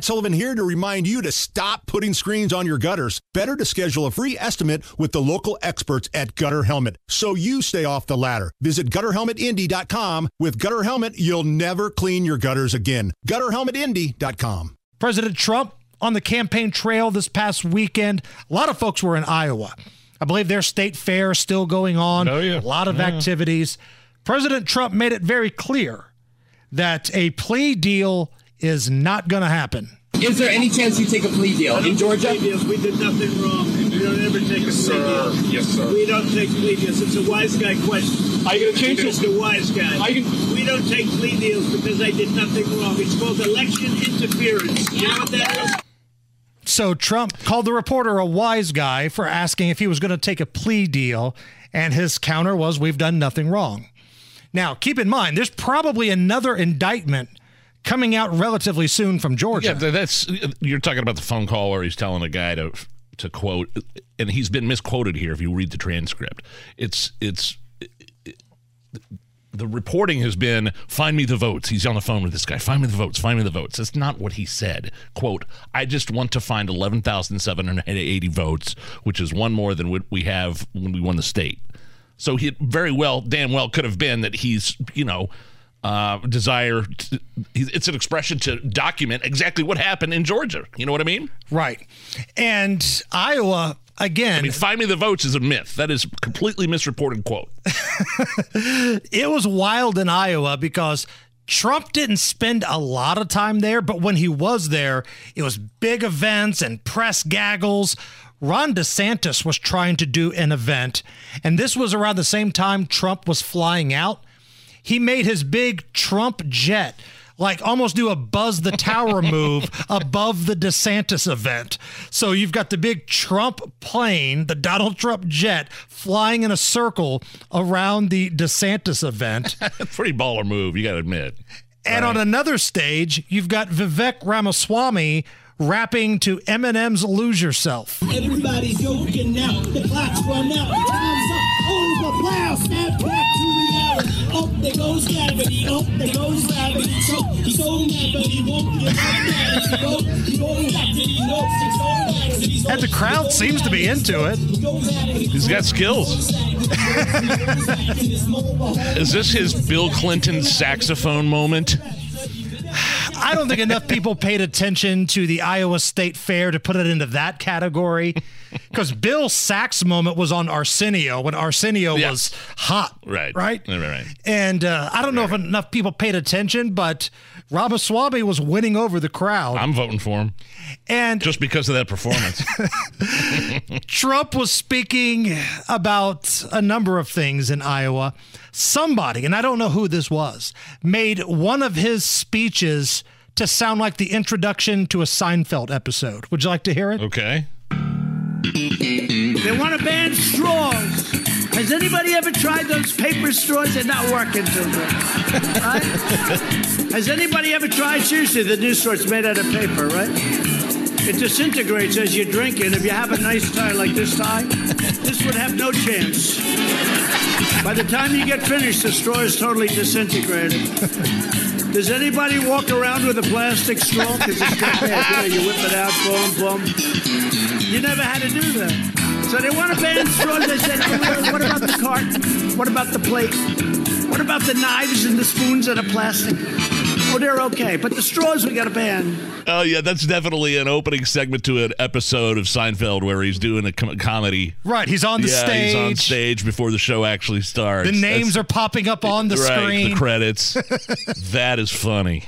Matt Sullivan here to remind you to stop putting screens on your gutters. Better to schedule a free estimate with the local experts at Gutter Helmet so you stay off the ladder. Visit gutterhelmetindy.com. With Gutter Helmet, you'll never clean your gutters again. Gutterhelmetindy.com. President Trump on the campaign trail this past weekend. A lot of folks were in Iowa. I believe their state fair is still going on. Oh, yeah. A lot of Yeah. activities. President Trump made it very clear that a plea deal is not going to happen. Is there any chance you take a plea deal in Georgia? Deals. We did nothing wrong. We don't ever take a plea deal. Yes, sir. We don't take plea deals. It's a wise guy question. Are you gonna change It's it? the wise guy. Are you- We don't take plea deals because I did nothing wrong. It's called election interference. You know what that is? So Trump called the reporter a wise guy for asking if he was going to take a plea deal, and his counter was, "We've done nothing wrong." Now, keep in mind, there's probably another indictment coming out relatively soon from Georgia. Yeah, that's you're talking about the phone call where he's telling a guy to to quote, and he's been misquoted here. If you read the transcript, it's it's the reporting has been find me the votes. He's on the phone with this guy. Find me the votes. Find me the votes. That's not what he said. Quote: I just want to find eleven thousand seven hundred eighty votes, which is one more than what we have when we won the state. So he very well, damn well, could have been that he's you know. Uh, desire. To, it's an expression to document exactly what happened in Georgia. You know what I mean? Right. And Iowa, again, I mean, find me the votes is a myth. That is completely misreported quote. it was wild in Iowa because Trump didn't spend a lot of time there, but when he was there, it was big events and press gaggles. Ron DeSantis was trying to do an event, and this was around the same time Trump was flying out. He made his big Trump jet like almost do a buzz the tower move above the DeSantis event. So you've got the big Trump plane, the Donald Trump jet, flying in a circle around the DeSantis event. Pretty baller move, you got to admit. And on another stage, you've got Vivek Ramaswamy rapping to Eminem's Lose Yourself. Everybody's joking now. The clock's run out. There goes gravity. Up there goes gravity. So he's so mad, but he won't get mad. He won't. He won't act it. He knows it's so mad. He's And the crowd seems to be into it. He's got skills. Is this his Bill Clinton saxophone moment? I don't think enough people paid attention to the Iowa State Fair to put it into that category. Because Bill sax moment was on Arsenio when Arsenio Yeah. was hot. Right. Right. Right, right, right. And uh, I don't know if enough people paid attention, but Ramaswamy was winning over the crowd. I'm voting for him and just because of that performance. Trump was speaking about a number of things in Iowa. Somebody, and I don't know who this was, made one of his speeches to sound like the introduction to a Seinfeld episode. Would you like to hear it? Okay. They want to ban straws. Has anybody ever tried those paper straws? They're not working too good. Right? Has anybody ever tried, seriously, the new straw? It's made out of paper, right? It disintegrates as you drink it. If you have a nice tie like this tie, this would have no chance. By the time you get finished, the straw is totally disintegrated. Does anybody walk around with a plastic straw? Because it's got that, you know, you whip it out, boom, boom. You never had to do that. So they want to ban straws. They said, oh, what- about the cart? What about the plate? What about the knives and the spoons that are plastic? Oh, they're okay. But the straws we got to ban. Oh yeah, that's definitely an opening segment to an episode of Seinfeld where he's doing a com- comedy. Right, he's on the yeah, stage. he's on stage before the show actually starts. The names That's- are popping up on the right, screen. The credits. that is funny.